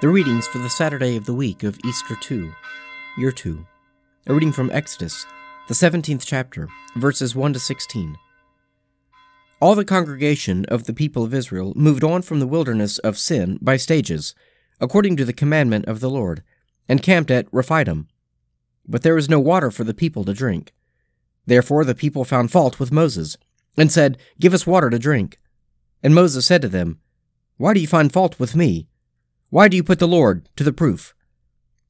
The readings for the Saturday of the week of Easter 2, Year 2. A reading from Exodus, the 17th chapter, verses 1 to 16. All the congregation of the people of Israel moved on from the wilderness of Sin by stages, according to the commandment of the Lord, and camped at Rephidim. But there was no water for the people to drink. Therefore the people found fault with Moses, and said, Give us water to drink. And Moses said to them, Why do you find fault with me? Why do you put the Lord to the proof?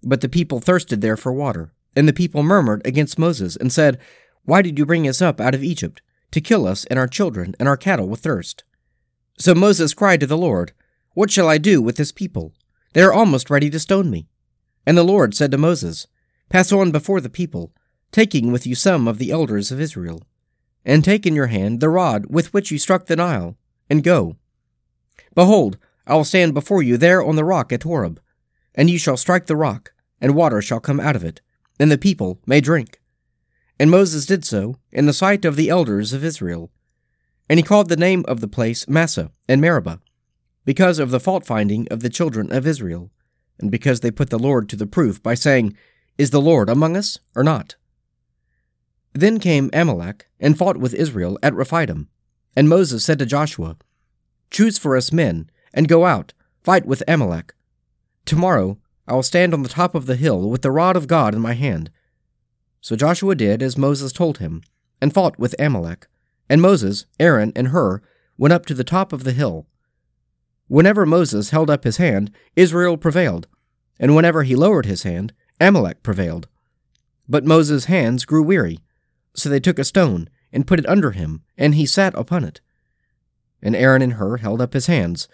But the people thirsted there for water, and the people murmured against Moses, and said, Why did you bring us up out of Egypt, to kill us and our children and our cattle with thirst? So Moses cried to the Lord, What shall I do with this people? They are almost ready to stone me. And the Lord said to Moses, Pass on before the people, taking with you some of the elders of Israel, and take in your hand the rod with which you struck the Nile, and go. Behold, I will stand before you there on the rock at Horeb, and you shall strike the rock, and water shall come out of it, and the people may drink. And Moses did so in the sight of the elders of Israel. And he called the name of the place Massah and Meribah, because of the fault finding of the children of Israel, and because they put the Lord to the proof by saying, Is the Lord among us or not? Then came Amalek and fought with Israel at Rephidim. And Moses said to Joshua, Choose for us men and go out, fight with Amalek. Tomorrow I will stand on the top of the hill with the rod of God in my hand. So Joshua did as Moses told him, and fought with Amalek. And Moses, Aaron, and Hur went up to the top of the hill. Whenever Moses held up his hand, Israel prevailed, and whenever he lowered his hand, Amalek prevailed. But Moses' hands grew weary, so they took a stone and put it under him, and he sat upon it. And Aaron and Hur held up his hands,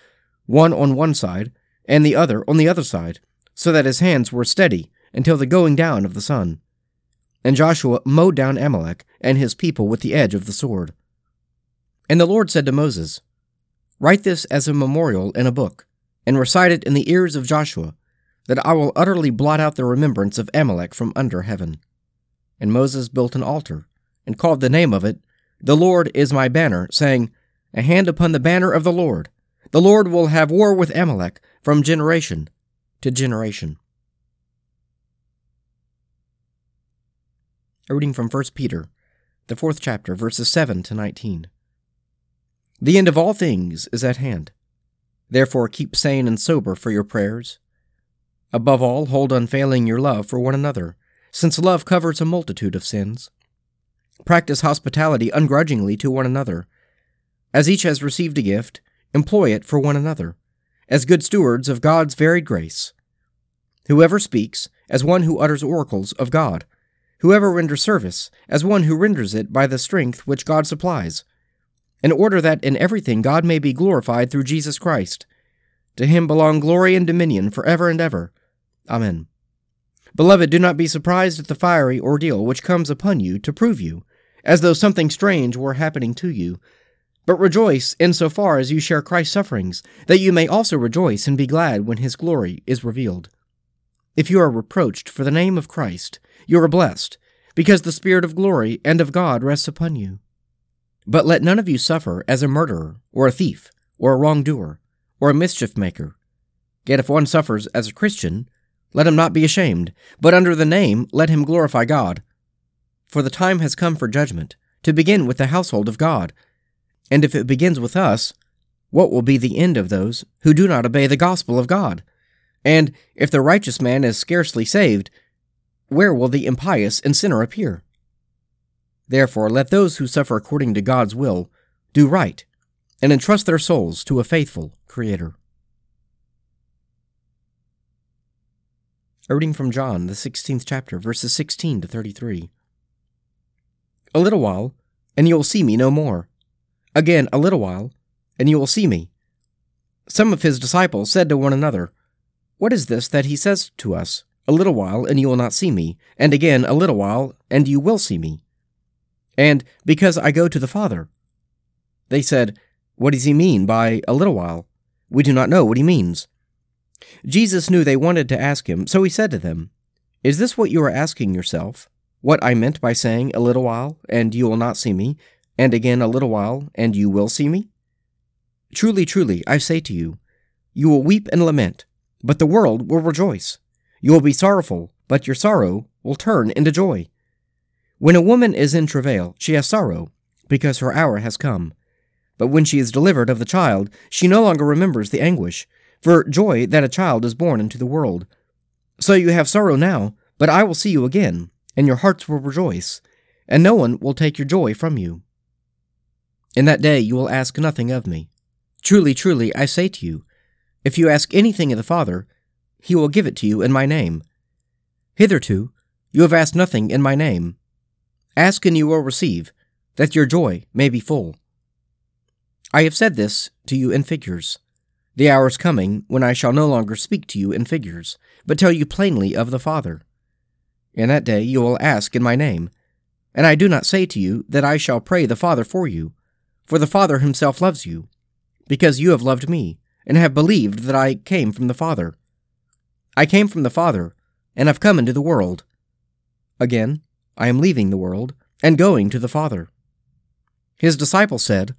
one on one side, and the other on the other side, so that his hands were steady until the going down of the sun. And Joshua mowed down Amalek and his people with the edge of the sword. And the Lord said to Moses, Write this as a memorial in a book, and recite it in the ears of Joshua, that I will utterly blot out the remembrance of Amalek from under heaven. And Moses built an altar, and called the name of it, The Lord is my banner, saying, A hand upon the banner of the Lord, the Lord will have war with Amalek from generation to generation. A reading from 1 Peter, the fourth chapter, verses 7 to 19. The end of all things is at hand. Therefore, keep sane and sober for your prayers. Above all, hold unfailing your love for one another, since love covers a multitude of sins. Practice hospitality ungrudgingly to one another. As each has received a gift, employ it for one another, as good stewards of God's varied grace. Whoever speaks, as one who utters oracles of God. Whoever renders service, as one who renders it by the strength which God supplies, in order that in everything God may be glorified through Jesus Christ. To him belong glory and dominion forever and ever. Amen. Beloved, do not be surprised at the fiery ordeal which comes upon you to prove you, as though something strange were happening to you but rejoice in so far as you share Christ's sufferings, that you may also rejoice and be glad when his glory is revealed. If you are reproached for the name of Christ, you are blessed, because the Spirit of glory and of God rests upon you. But let none of you suffer as a murderer, or a thief, or a wrongdoer, or a mischief maker. Yet if one suffers as a Christian, let him not be ashamed, but under the name let him glorify God. For the time has come for judgment, to begin with the household of God. And if it begins with us, what will be the end of those who do not obey the gospel of God? And if the righteous man is scarcely saved, where will the impious and sinner appear? Therefore, let those who suffer according to God's will do right, and entrust their souls to a faithful Creator. A reading from John, the 16th chapter, verses 16 to 33. A little while, and you will see me no more. Again, a little while, and you will see me. Some of his disciples said to one another, What is this that he says to us? A little while, and you will not see me, and again, a little while, and you will see me. And because I go to the Father. They said, What does he mean by a little while? We do not know what he means. Jesus knew they wanted to ask him, so he said to them, Is this what you are asking yourself? What I meant by saying a little while, and you will not see me, and again a little while, and you will see me? Truly, truly, I say to you, you will weep and lament, but the world will rejoice. You will be sorrowful, but your sorrow will turn into joy. When a woman is in travail, she has sorrow, because her hour has come. But when she is delivered of the child, she no longer remembers the anguish, for joy that a child is born into the world. So you have sorrow now, but I will see you again, and your hearts will rejoice, and no one will take your joy from you. In that day you will ask nothing of me. Truly, truly, I say to you, if you ask anything of the Father, he will give it to you in my name. Hitherto, you have asked nothing in my name. Ask and you will receive, that your joy may be full. I have said this to you in figures. The hour is coming when I shall no longer speak to you in figures, but tell you plainly of the Father. In that day you will ask in my name. And I do not say to you that I shall pray the Father for you, for the Father himself loves you, because you have loved me, and have believed that I came from the Father. I came from the Father, and have come into the world. Again, I am leaving the world, and going to the Father. His disciples said,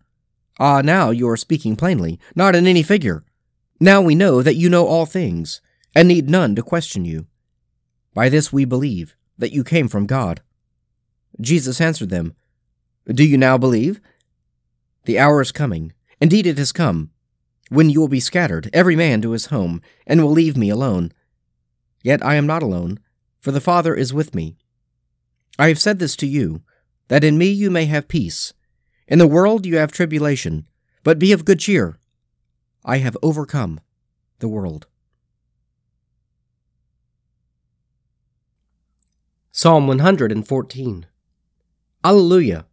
Ah, now you are speaking plainly, not in any figure. Now we know that you know all things, and need none to question you. By this we believe that you came from God. Jesus answered them, Do you now believe? The hour is coming, indeed it has come, when you will be scattered, every man to his home, and will leave me alone. Yet I am not alone, for the Father is with me. I have said this to you, that in me you may have peace. In the world you have tribulation, but be of good cheer. I have overcome the world. Psalm 114 Alleluia!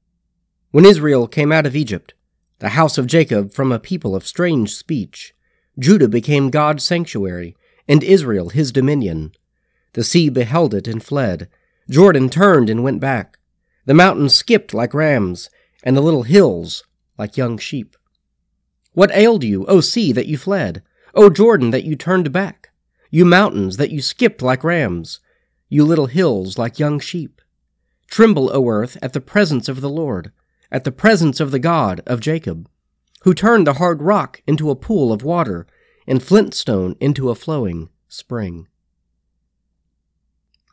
When Israel came out of Egypt, the house of Jacob from a people of strange speech, Judah became God's sanctuary, and Israel his dominion. The sea beheld it and fled. Jordan turned and went back. The mountains skipped like rams, and the little hills like young sheep. What ailed you, O sea, that you fled? O Jordan, that you turned back? You mountains, that you skipped like rams? You little hills like young sheep? Tremble, O earth, at the presence of the Lord, at the presence of the God of Jacob, who turned the hard rock into a pool of water, and flintstone into a flowing spring.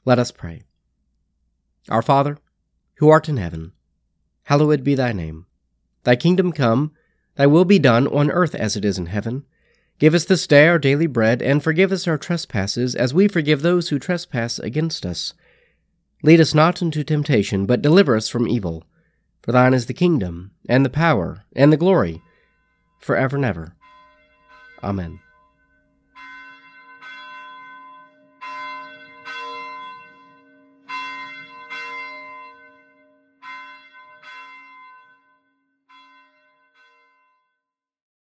Let us pray. Our Father, who art in heaven, hallowed be thy name. Thy kingdom come, thy will be done on earth as it is in heaven. Give us this day our daily bread, and forgive us our trespasses, as we forgive those who trespass against us. Lead us not into temptation, but deliver us from evil. For thine is the kingdom, and the power, and the glory, for ever and ever. Amen.